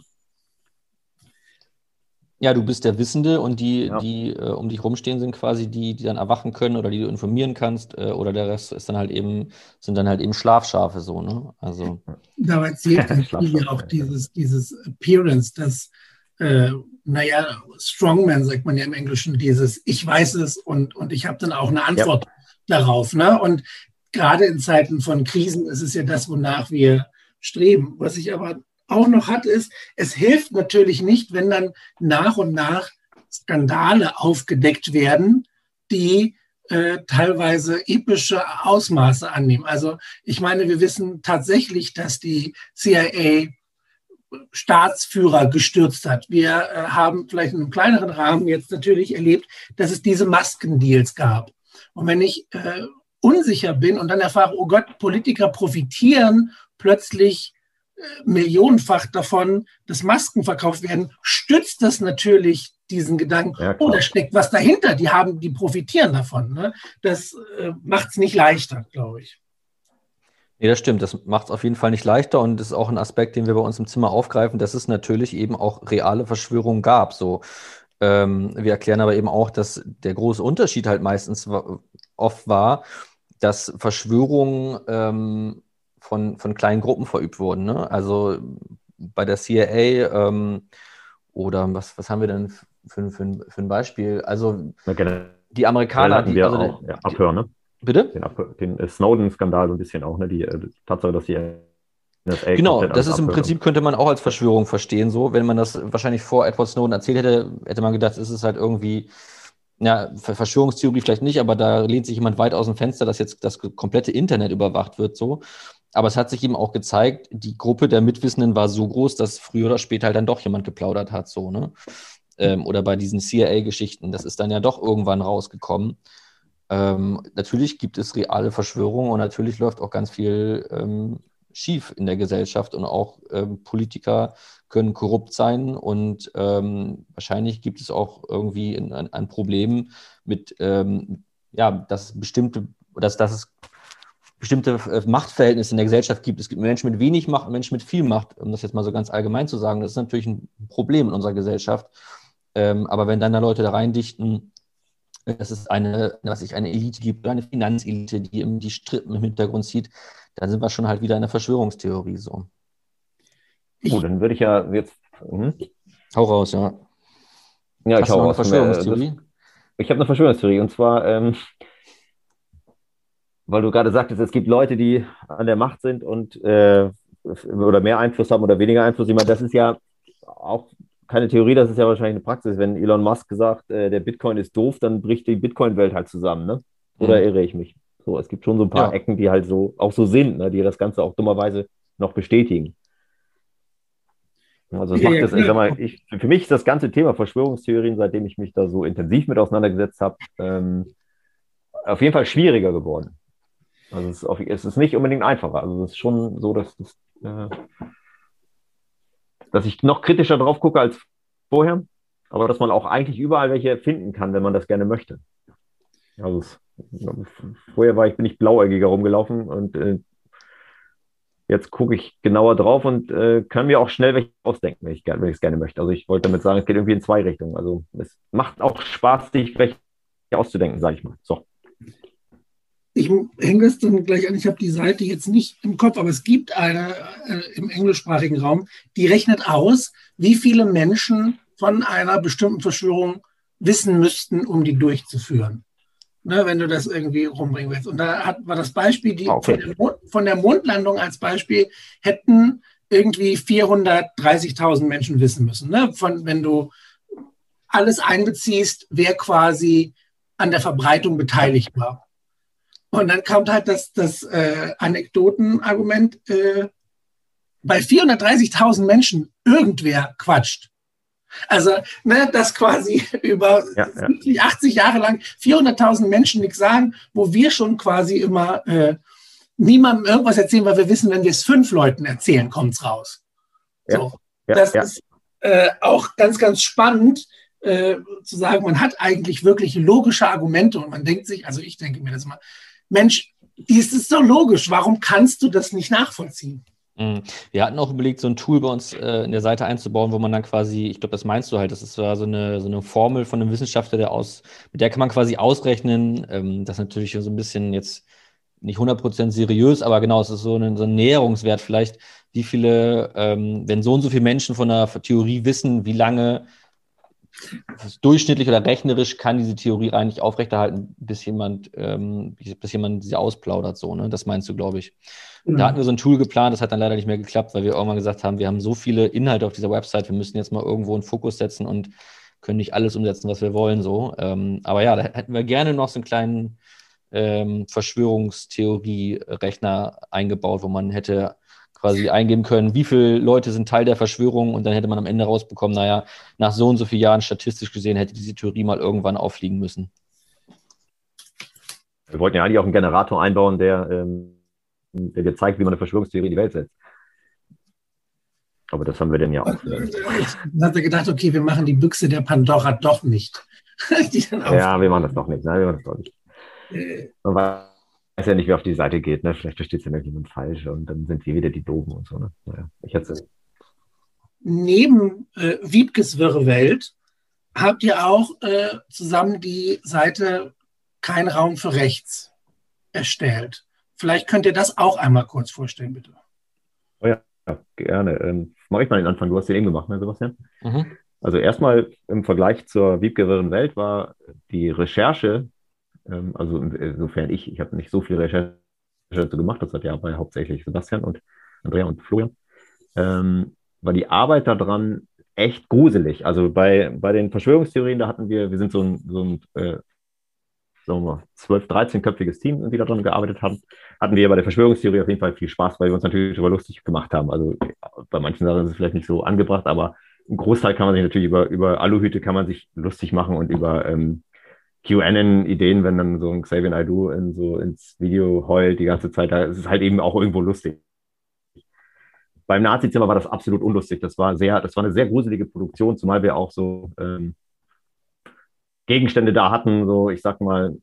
Ja, du bist der Wissende und die, ja. die äh, um dich rumstehen, sind quasi die, die dann erwachen können oder die du informieren kannst, äh, oder der Rest ist dann halt eben, sind dann halt eben Schlafschafe so, ne? Also. Dabei zählt <laughs> ja auch dieses, dieses Appearance, das, äh, naja, Strongman sagt man ja im Englischen, dieses Ich weiß es und, und ich habe dann auch eine Antwort ja. darauf. Ne? Und gerade in Zeiten von Krisen ist es ja das, wonach wir streben. Was ich aber auch noch hat, ist, es hilft natürlich nicht, wenn dann nach und nach Skandale aufgedeckt werden, die äh, teilweise epische Ausmaße annehmen. Also ich meine, wir wissen tatsächlich, dass die CIA Staatsführer gestürzt hat. Wir äh, haben vielleicht in einem kleineren Rahmen jetzt natürlich erlebt, dass es diese Maskendeals gab. Und wenn ich äh, unsicher bin und dann erfahre, oh Gott, Politiker profitieren plötzlich millionenfach davon, dass Masken verkauft werden, stützt das natürlich diesen Gedanken, ja, oh, da steckt was dahinter, die haben, die profitieren davon. Ne? Das äh, macht es nicht leichter, glaube ich. Nee, das stimmt. Das macht es auf jeden Fall nicht leichter und das ist auch ein Aspekt, den wir bei uns im Zimmer aufgreifen, dass es natürlich eben auch reale Verschwörungen gab. So, ähm, wir erklären aber eben auch, dass der große Unterschied halt meistens oft war, dass Verschwörungen ähm, von, von kleinen Gruppen verübt wurden. Ne? Also bei der CIA ähm, oder was, was haben wir denn für, für, für ein Beispiel? Also die Amerikaner, die also auch, ja, Abhör, ne? Bitte? Den, den Snowden-Skandal so ein bisschen auch, ne? Die, äh, die Tatsache, dass die NSA genau, das ist im Prinzip, könnte man auch als Verschwörung verstehen, so. Wenn man das wahrscheinlich vor Edward Snowden erzählt hätte, hätte man gedacht, es ist halt irgendwie, ja, Verschwörungstheorie vielleicht nicht, aber da lehnt sich jemand weit aus dem Fenster, dass jetzt das komplette Internet überwacht wird, so. Aber es hat sich eben auch gezeigt, die Gruppe der Mitwissenden war so groß, dass früher oder später halt dann doch jemand geplaudert hat, so, ne? Ähm, oder bei diesen CIA-Geschichten, das ist dann ja doch irgendwann rausgekommen. Ähm, natürlich gibt es reale Verschwörungen und natürlich läuft auch ganz viel ähm, schief in der Gesellschaft und auch ähm, Politiker können korrupt sein und ähm, wahrscheinlich gibt es auch irgendwie ein, ein Problem mit, ähm, ja, dass bestimmte, dass, dass es bestimmte äh, Machtverhältnisse in der Gesellschaft gibt. Es gibt Menschen mit wenig Macht und Menschen mit viel Macht, um das jetzt mal so ganz allgemein zu sagen. Das ist natürlich ein Problem in unserer Gesellschaft. Ähm, aber wenn dann da Leute da reindichten, dass es eine, was ich, eine Elite gibt, eine Finanzelite, die eben die Strippen im Hintergrund zieht, dann sind wir schon halt wieder in der Verschwörungstheorie so. Oh, dann würde ich ja jetzt. Hm? Hau raus, ja. Ja, ich Hast hau raus. Verschwörungstheorie? ich habe eine Verschwörungstheorie und zwar, ähm, weil du gerade sagtest, es gibt Leute, die an der Macht sind und äh, oder mehr Einfluss haben oder weniger Einfluss. Ich meine, das ist ja auch keine Theorie, das ist ja wahrscheinlich eine Praxis. Wenn Elon Musk sagt, äh, der Bitcoin ist doof, dann bricht die Bitcoin-Welt halt zusammen, ne? Oder mhm. irre ich mich? So, es gibt schon so ein paar ja. Ecken, die halt so auch so sind, ne, die das Ganze auch dummerweise noch bestätigen. Also das macht das, ich sag mal, ich, für mich ist das ganze Thema Verschwörungstheorien, seitdem ich mich da so intensiv mit auseinandergesetzt habe, ähm, auf jeden Fall schwieriger geworden. Also es ist, auf, es ist, nicht unbedingt einfacher. Also es ist schon so, dass, das, äh, dass ich noch kritischer drauf gucke als vorher, aber dass man auch eigentlich überall welche finden kann, wenn man das gerne möchte. Also es, vorher war ich, bin ich blauäugiger rumgelaufen und äh, jetzt gucke ich genauer drauf und äh, kann mir auch schnell welche ausdenken, wenn ich es gerne möchte. Also ich wollte damit sagen, es geht irgendwie in zwei Richtungen. Also es macht auch Spaß, sich welche auszudenken, sage ich mal. So. Ich hänge das dann gleich an. Ich habe die Seite jetzt nicht im Kopf, aber es gibt eine äh, im englischsprachigen Raum, die rechnet aus, wie viele Menschen von einer bestimmten Verschwörung wissen müssten, um die durchzuführen ne, wenn du das irgendwie rumbringen willst. Und da hat, war das Beispiel, die okay. von, der von, der Mondlandung als Beispiel hätten irgendwie 430.000 Menschen wissen müssen. Ne? Von, wenn du alles einbeziehst, wer quasi an der Verbreitung beteiligt war. Und dann kommt halt das, das äh, Anekdotenargument, äh, bei 430.000 Menschen irgendwer quatscht. Also, ne, dass quasi <laughs> über ja, ja. 80 Jahre lang 400.000 Menschen nichts sagen, wo wir schon quasi immer äh, niemandem irgendwas erzählen, weil wir wissen, wenn wir es fünf Leuten erzählen, kommt es raus. Ja, so. das ist äh, auch ganz, ganz spannend äh, zu sagen, man hat eigentlich wirklich logische Argumente und man denkt sich, also ich denke mir das immer, Mensch, dies ist doch logisch, warum kannst du das nicht nachvollziehen? Mhm. Wir hatten auch überlegt, so ein Tool bei uns äh, in der Seite einzubauen, wo man dann quasi, ich glaube, das meinst du halt, das ist so eine, so eine Formel von einem Wissenschaftler, der aus, mit der kann man quasi ausrechnen, ähm, das ist natürlich so ein bisschen jetzt nicht 100% seriös, aber genau, es ist so ein, so ein Näherungswert vielleicht, wie viele, ähm, wenn so und so viele Menschen von der Theorie wissen, wie lange durchschnittlich oder rechnerisch kann diese Theorie eigentlich aufrechterhalten, bis jemand, ähm, bis jemand sie ausplaudert, so, ne? Das meinst du, glaube ich. Mhm. Da hatten wir so ein Tool geplant, das hat dann leider nicht mehr geklappt, weil wir irgendwann gesagt haben, wir haben so viele Inhalte auf dieser Website, wir müssen jetzt mal irgendwo einen Fokus setzen und können nicht alles umsetzen, was wir wollen, so. Ähm, aber ja, da hätten wir gerne noch so einen kleinen ähm, Verschwörungstheorie-Rechner eingebaut, wo man hätte quasi eingeben können, wie viele Leute sind Teil der Verschwörung und dann hätte man am Ende rausbekommen, naja, nach so und so vielen Jahren statistisch gesehen hätte diese Theorie mal irgendwann auffliegen müssen. Wir wollten ja eigentlich auch einen Generator einbauen, der, ähm, der dir zeigt, wie man eine Verschwörungstheorie in die Welt setzt. Aber das haben wir denn ja auch. Dann hat er gedacht, okay, wir machen die Büchse der Pandora doch nicht. <laughs> ja, wir machen das doch nicht. Nein, wir machen das doch nicht. Weiß ja nicht, wer auf die Seite geht, ne? Vielleicht versteht es ja irgendjemand falsch und dann sind wir wieder die Doben und so, ne? Naja, ich hatte Neben äh, Wiebkes Wirre Welt habt ihr auch äh, zusammen die Seite Kein Raum für Rechts erstellt. vielleicht könnt ihr das auch einmal kurz vorstellen, bitte. Oh ja, ja gerne. Ähm, Mache ich mal den Anfang. Du hast den eben gemacht, ne, Sebastian? Mhm. Also erstmal im Vergleich zur Wiebgewirren Welt war die Recherche, ähm, also insofern ich, ich habe nicht so viel Recherche dazu gemacht, das hat ja bei hauptsächlich Sebastian und Andrea und Florian, ähm, war die Arbeit daran echt gruselig. Also bei, bei den Verschwörungstheorien, da hatten wir, wir sind so ein, so ein äh, sagen wir, 12, 13-köpfiges Team, die daran gearbeitet haben, hatten wir bei der Verschwörungstheorie auf jeden Fall viel Spaß, weil wir uns natürlich darüber lustig gemacht haben. Also bei manchen Sachen ist es vielleicht nicht so angebracht, aber im Großteil kann man sich natürlich über, über Aluhüte kann man sich lustig machen und über ähm, QAnon-Ideen, wenn dann so ein Xavier Naidoo in so ins Video heult die ganze Zeit, da ist es halt eben auch irgendwo lustig. Beim Nazi-Zimmer war das absolut unlustig. Das war sehr, das war eine sehr gruselige Produktion, zumal wir auch so ähm, Gegenstände da hatten, so ich sag mal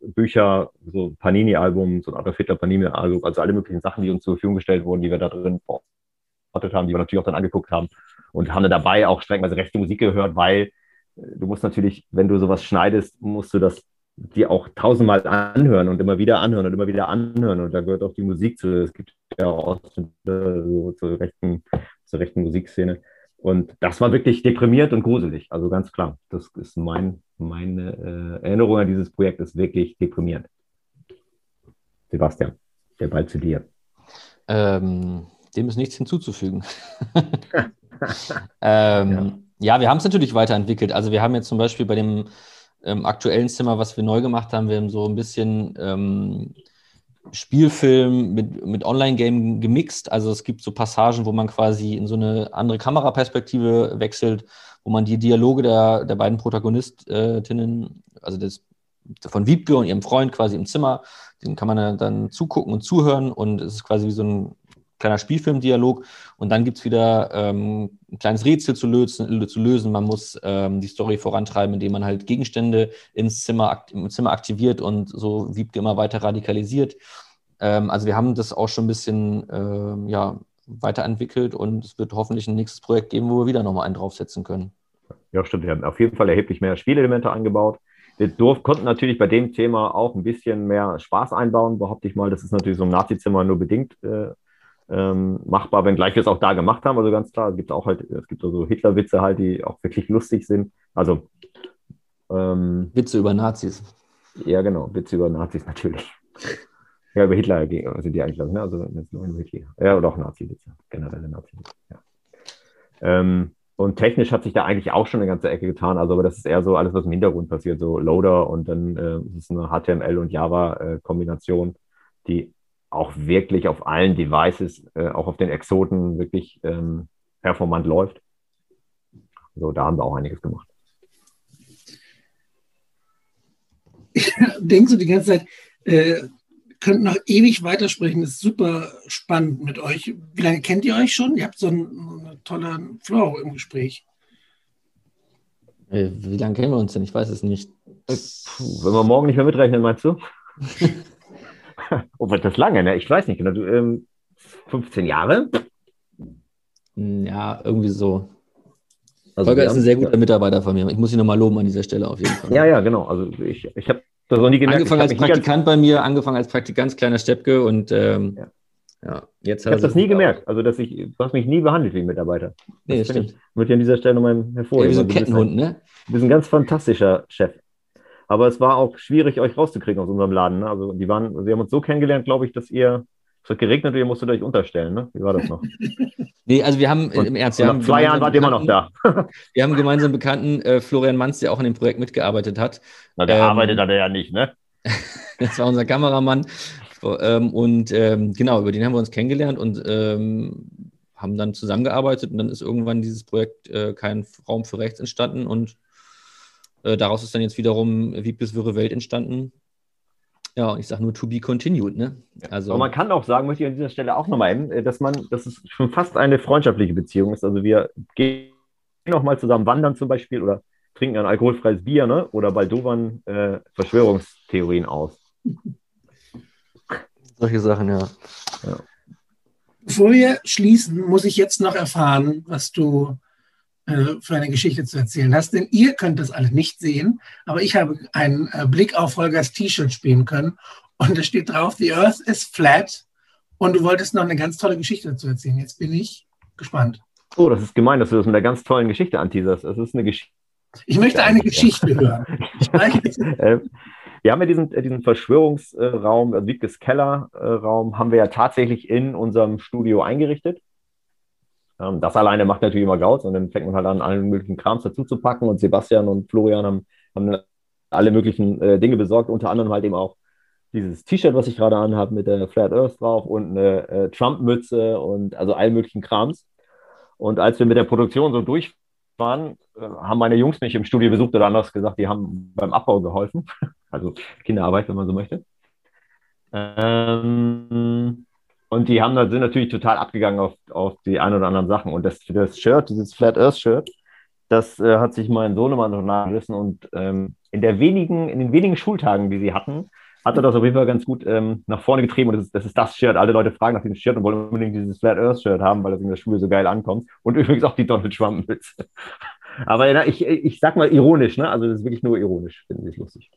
Bücher, so Panini-Album, so ein Adolf Hitler Panini-Album, also alle möglichen Sachen, die uns zur Verfügung gestellt wurden, die wir da drin verortet haben, die wir natürlich auch dann angeguckt haben und haben dann dabei auch strengweise rechte Musik gehört, weil du musst natürlich, wenn du sowas schneidest, musst du das dir auch tausendmal anhören und immer wieder anhören und immer wieder anhören und da gehört auch die Musik zu. Es gibt ja auch so, zur, rechten, zur rechten Musikszene. Und das war wirklich deprimiert und gruselig. Also ganz klar, das ist mein, meine äh, Erinnerung an dieses Projekt ist wirklich deprimierend. Sebastian, der Ball zu dir. Ähm, dem ist nichts hinzuzufügen. <laughs> <laughs> ähm, ja. Ja. wir haben es natürlich weiterentwickelt. Also wir haben jetzt zum Beispiel bei dem ähm, aktuellen Zimmer, was wir neu gemacht haben, wir haben so ein bisschen ähm, Spielfilm mit, mit Online-Game gemixt. Also es gibt so Passagen, wo man quasi in so eine andere Kameraperspektive wechselt, wo man die Dialoge der, der beiden Protagonistinnen, also des, von Wiebke und ihrem Freund quasi im Zimmer, den kann man dann zugucken und zuhören und es ist quasi wie so ein kleiner Spielfilmdialog und dann gibt es wieder ähm, ein kleines Rätsel zu lösen, zu lösen. Man muss ähm, die Story vorantreiben, indem man halt Gegenstände ins Zimmer, im Zimmer aktiviert und so Wiebke immer weiter radikalisiert. Ähm, also wir haben das auch schon ein bisschen ähm, ja, weiterentwickelt und es wird hoffentlich ein nächstes Projekt geben, wo wir wieder nochmal einen draufsetzen können. Ja, stimmt. Wir haben auf jeden Fall erheblich mehr Spielelemente eingebaut. Wir durf, konnten natürlich bei dem Thema auch ein bisschen mehr Spaß einbauen, behaupte ich mal. Das ist natürlich so ein Nazi-Zimmer nur bedingt äh, ähm, machbar, wenngleich wir es auch da gemacht haben. Also ganz klar, es gibt auch halt, es gibt so also Hitler-Witze halt, die auch wirklich lustig sind. Also ähm, Witze über Nazis. Ja, genau, Witze über Nazis <laughs> natürlich. ja, über Hitler sind die eigentlich, ne? Also nur über Hitler. Ja, oder auch Nazi-Witze, generelle Nazi-Witze. Ja. Ähm, und technisch hat sich da eigentlich auch schon eine ganze Ecke getan. Also, aber das ist eher so alles, was im Hintergrund passiert, so Loader und dann äh, ist es eine HTML und Java-Kombination, äh, die auch wirklich auf allen Devices, äh, auch auf den Exoten wirklich ähm, performant läuft. So, da haben wir auch einiges gemacht. Ich <laughs> denke so die ganze Zeit, äh, könnt noch ewig weitersprechen, das ist super spannend mit euch. Wie lange kennt ihr euch schon? Ihr habt so einen, einen tollen Flow im Gespräch. Äh, wie lange kennen wir uns denn? Ich weiß es nicht. Puh, wenn wir morgen nicht mehr mitrechnen, meinst du? <laughs> <laughs> oh, was das lange, ne? Ich weiß nicht genau. Du, ähm, 15 Jahre? Ja, irgendwie so. Also Volker ist ein sehr guter Mitarbeiter von mir. Ich muss ihn nochmal loben an dieser Stelle auf jeden Fall. Ja, ja, genau. Also ich, ich habe das noch nie gemerkt. Angefangen als Praktikant bei mir, angefangen als Praktikant, kleiner Steppke und ähm, ja. ja. jetzt Ich habe das nie gemerkt. Also, dass ich, du hast mich nie behandelt wie ein Mitarbeiter. Das nee, stimmt. Ich, würde ich an dieser Stelle nochmal hervorheben. Ja, wie so ein Kettenhund, ne? Du bist ein ganz fantastischer Chef. Aber es war auch schwierig, euch rauszukriegen aus unserem Laden. Ne? Also die waren, sie haben uns so kennengelernt, glaube ich, dass ihr, es hat geregnet und ihr musstet euch unterstellen. Ne? Wie war das noch? <laughs> nee, also wir haben und, im Ernst. nach zwei Jahren wart ihr immer noch da. <laughs> wir haben gemeinsam Bekannten, äh, Florian Manz, der auch in dem Projekt mitgearbeitet hat. Na, der ähm, arbeitet da ja nicht, ne? <laughs> das war unser Kameramann. Ähm, und ähm, genau, über den haben wir uns kennengelernt und ähm, haben dann zusammengearbeitet und dann ist irgendwann dieses Projekt äh, kein Raum für Rechts entstanden und äh, daraus ist dann jetzt wiederum Wiebkes Wirre Welt entstanden. Ja, und ich sage nur to be continued. Ne? Also, Aber man kann auch sagen, möchte ich an dieser Stelle auch nochmal eben, äh, dass man, dass es schon fast eine freundschaftliche Beziehung ist. Also wir gehen noch mal zusammen wandern zum Beispiel oder trinken ein alkoholfreies Bier ne? oder baldowern äh, Verschwörungstheorien aus. Solche Sachen, ja. ja. Bevor wir schließen, muss ich jetzt noch erfahren, was du für eine Geschichte zu erzählen hast. Denn ihr könnt das alle nicht sehen, aber ich habe einen äh, Blick auf Holgers T-Shirt spielen können. und da steht drauf, The Earth is flat und du wolltest noch eine ganz tolle Geschichte dazu erzählen. Jetzt bin ich gespannt. Oh, das ist gemein, dass du das mit einer ganz tollen Geschichte anteaserst. Das ist eine Geschichte. Ich möchte eine Geschichte hören. <laughs> Ähm, wir haben ja diesen, diesen Verschwörungsraum, also Wiebkes Kellerraum, haben wir ja tatsächlich in unserem Studio eingerichtet. Das alleine macht natürlich immer Gauz und dann fängt man halt an, allen möglichen Krams dazu zu packen und Sebastian und Florian haben, haben alle möglichen äh, Dinge besorgt, unter anderem halt eben auch dieses T-Shirt, was ich gerade anhabe, mit der Flat Earth drauf und eine äh, Trump-Mütze und also allen möglichen Krams. Und als wir mit der Produktion so durch waren, äh, haben meine Jungs mich im Studio besucht oder anders gesagt, die haben beim Abbau geholfen. <laughs> Also Kinderarbeit, wenn man so möchte. Ähm, und die haben, sind natürlich total abgegangen auf, auf die ein oder anderen Sachen. Und das, das Shirt, dieses Flat Earth Shirt, das äh, hat sich mein Sohnemann noch nachgerissen. Und ähm, in, der wenigen, in den wenigen Schultagen, die sie hatten, hat er das auf jeden Fall ganz gut ähm, nach vorne getrieben. Und das ist, das ist das Shirt. Alle Leute fragen nach diesem Shirt und wollen unbedingt dieses Flat Earth Shirt haben, weil das in der Schule so geil ankommt. Und <laughs> übrigens auch die Donald Trump Mütze. Aber ja, ich, ich sag mal ironisch, ne? Also das ist wirklich nur ironisch, finde ich lustig.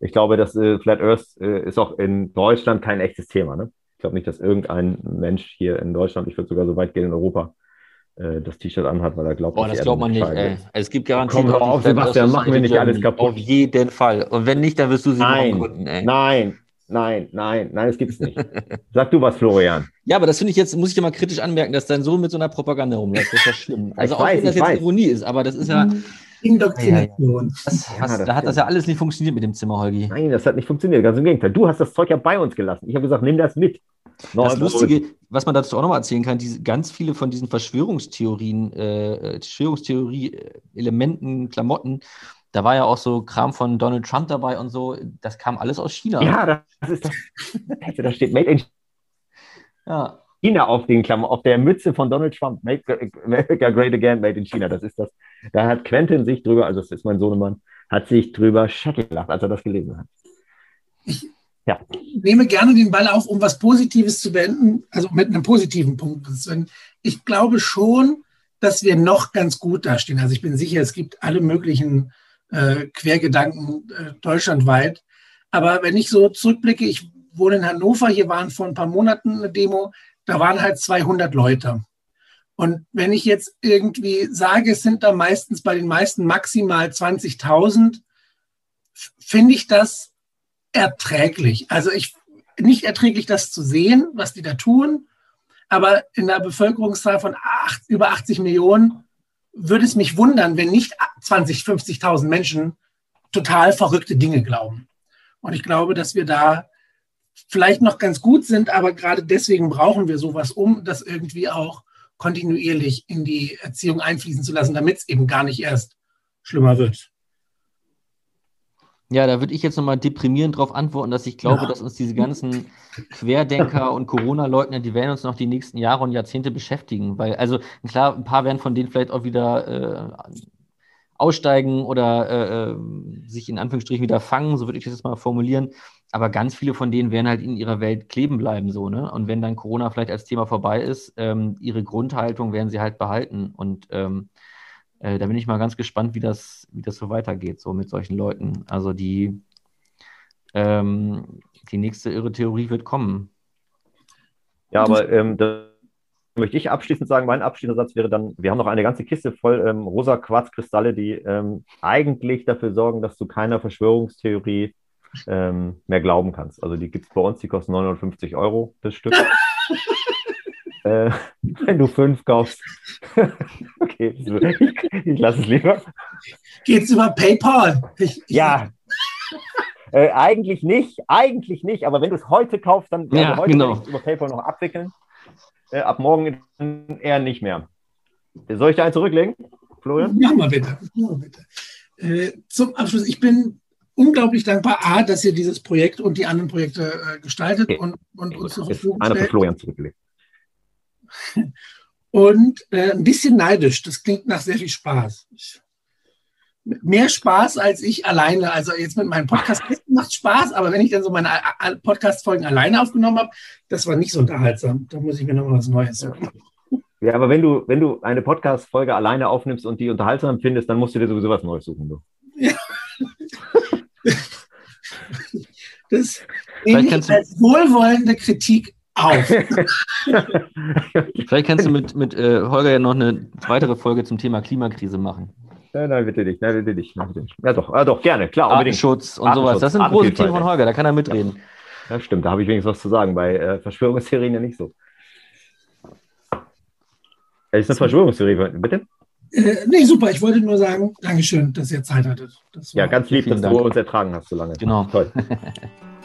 Ich glaube, dass äh, Flat Earth äh, ist auch in Deutschland kein echtes Thema. Ne? Ich glaube nicht, dass irgendein Mensch hier in Deutschland, ich würde sogar so weit gehen in Europa, äh, das T-Shirt anhat, weil er glaubt, Boah, das glaubt man nicht. Ey. Es gibt garantiert. Komm, hör auf, Sebastian, machen wir nicht alles kaputt. Auf jeden Fall. Und wenn nicht, dann wirst du sie nein, gründen, ey. Nein, nein, nein, nein, das gibt es nicht. Sag du was, Florian. <laughs> Ja, aber das finde ich jetzt, muss ich dir mal kritisch anmerken, dass dein Sohn mit so einer Propaganda rumläuft. Das ist ja schlimm. Also ich auch weiß, wenn das jetzt weiß. Ironie ist, aber das ist ja. Indoktrination. Das, ja, das da hat das ja alles nicht funktioniert mit dem Zimmer, Holgi. Nein, das hat nicht funktioniert. Ganz im Gegenteil. Du hast das Zeug ja bei uns gelassen. Ich habe gesagt, nimm das mit. Das Lustige, was man dazu auch nochmal erzählen kann, diese, ganz viele von diesen Verschwörungstheorien, äh, Verschwörungstheorie-Elementen, Klamotten, da war ja auch so Kram von Donald Trump dabei und so. Das kam alles aus China. Ja, das ist das. da steht Made in ja. China auf den Klammern, auf der Mütze von Donald Trump. Make America Great Again, Made in China. Das ist das. Da hat Quentin sich drüber, also das ist mein Sohnemann, hat sich drüber Schecke gelacht, als er das gelesen hat. Ich ja. nehme gerne den Ball auf, um was Positives zu beenden, also mit einem positiven Punkt. Ich glaube schon, dass wir noch ganz gut dastehen. Also ich bin sicher, es gibt alle möglichen äh, Quergedanken äh, deutschlandweit. Aber wenn ich so zurückblicke, ich wohne in Hannover, hier waren vor ein paar Monaten eine Demo, da waren halt 200 Leute. Und wenn ich jetzt irgendwie sage, es sind da meistens bei den meisten maximal 20.000, finde ich das erträglich. Also ich nicht erträglich, das zu sehen, was die da tun, aber in der Bevölkerungszahl von acht, über 80 Millionen würde es mich wundern, wenn nicht 20, 50.000 Menschen total verrückte Dinge glauben. Und ich glaube, dass wir da vielleicht noch ganz gut sind, aber gerade deswegen brauchen wir sowas, um das irgendwie auch kontinuierlich in die Erziehung einfließen zu lassen, damit es eben gar nicht erst schlimmer wird. Ja, da würde ich jetzt nochmal deprimierend darauf antworten, dass ich glaube, ja. dass uns diese ganzen Querdenker <laughs> und Corona-Leugner, die werden uns noch die nächsten Jahre und Jahrzehnte beschäftigen. Weil, also klar, ein paar werden von denen vielleicht auch wieder äh, aussteigen oder äh, äh, sich in Anführungsstrichen wieder fangen, so würde ich das jetzt mal formulieren. Aber ganz viele von denen werden halt in ihrer Welt kleben bleiben, so, ne? Und wenn dann Corona vielleicht als Thema vorbei ist, ähm, ihre Grundhaltung werden sie halt behalten. Und ähm, äh, da bin ich mal ganz gespannt, wie das, wie das so weitergeht, so mit solchen Leuten. Also die, ähm, die nächste irre Theorie wird kommen. Ja, aber ähm, da möchte ich abschließend sagen, mein abschließender Satz wäre dann, wir haben noch eine ganze Kiste voll ähm, rosa Quarzkristalle, die ähm, eigentlich dafür sorgen, dass du keiner Verschwörungstheorie ähm, mehr glauben kannst. Also die gibt es bei uns, die kosten 950 Euro das Stück. <laughs> äh, wenn du fünf kaufst. <laughs> okay, ich, ich lasse es lieber. Geht's über PayPal? Ich, ich ja. äh, eigentlich nicht, eigentlich nicht, aber wenn du es heute kaufst, dann ja, also heute genau. über PayPal noch abwickeln. Äh, ab morgen eher nicht mehr. Soll ich da einen zurücklegen, Florian? Ja, mal bitte. Ja, mal bitte. Äh, zum Abschluss, ich bin unglaublich dankbar, A, dass ihr dieses Projekt und die anderen Projekte äh, gestaltet okay. und, und uns zur Verfügung stellt. Einer für Florian zurückgelegt. <laughs> Und äh, ein bisschen neidisch. Das klingt nach sehr viel Spaß. Ich, mehr Spaß als ich alleine. Also jetzt mit meinem Podcast <laughs> macht Spaß, aber wenn ich dann so meine Podcast-Folgen alleine aufgenommen habe, das war nicht so unterhaltsam. Da muss ich mir noch mal was Neues suchen. Ja, aber wenn du, wenn du eine Podcast-Folge alleine aufnimmst und die unterhaltsam findest, dann musst du dir sowieso was Neues suchen. Du. Ja. <laughs> Das, Nehme ich als wohlwollende Kritik auf. <laughs> Vielleicht kannst du mit, mit äh, Holger ja noch eine weitere Folge zum Thema Klimakrise machen. Nein, nein, bitte nicht. Nein, bitte nicht. Nein, bitte nicht. Ja, doch, ja, doch, gerne, klar. Artenschutz und sowas. Das sind große Themen von Holger, da kann er mitreden. Ja, stimmt, da habe ich wenigstens was zu sagen. Bei äh, Verschwörungstheorien ja nicht so. Ist eine Verschwörungstheorie, bitte? Äh, nee, super. Ich wollte nur sagen, Dankeschön, dass ihr Zeit hattet. ja, ganz lieb, dass Dank. du uns ertragen hast so lange. Genau. Toll. <laughs>